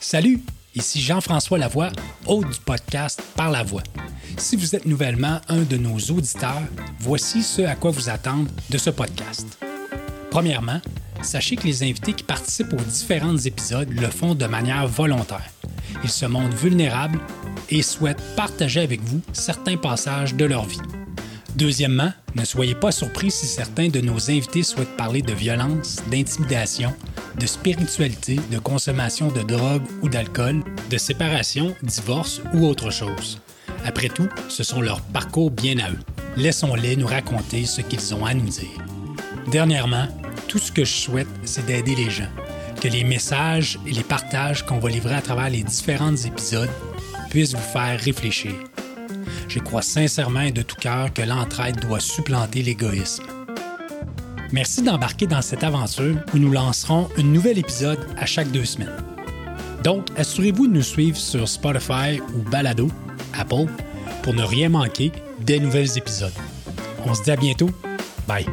Salut, ici Jean-François Lavoie, hôte du podcast Par la voix. Si vous êtes nouvellement un de nos auditeurs, voici ce à quoi vous attendre de ce podcast. Premièrement, sachez que les invités qui participent aux différents épisodes le font de manière volontaire. Ils se montrent vulnérables et souhaitent partager avec vous certains passages de leur vie. Deuxièmement, ne soyez pas surpris si certains de nos invités souhaitent parler de violence, d'intimidation, de spiritualité, de consommation de drogue ou d'alcool, de séparation, divorce ou autre chose. Après tout, ce sont leurs parcours bien à eux. Laissons-les nous raconter ce qu'ils ont à nous dire. Dernièrement, tout ce que je souhaite, c'est d'aider les gens, que les messages et les partages qu'on va livrer à travers les différents épisodes puissent vous faire réfléchir. Je crois sincèrement et de tout cœur que l'entraide doit supplanter l'égoïsme. Merci d'embarquer dans cette aventure où nous lancerons un nouvel épisode à chaque deux semaines. Donc, assurez-vous de nous suivre sur Spotify ou Balado, Apple, pour ne rien manquer des nouveaux épisodes. On se dit à bientôt. Bye.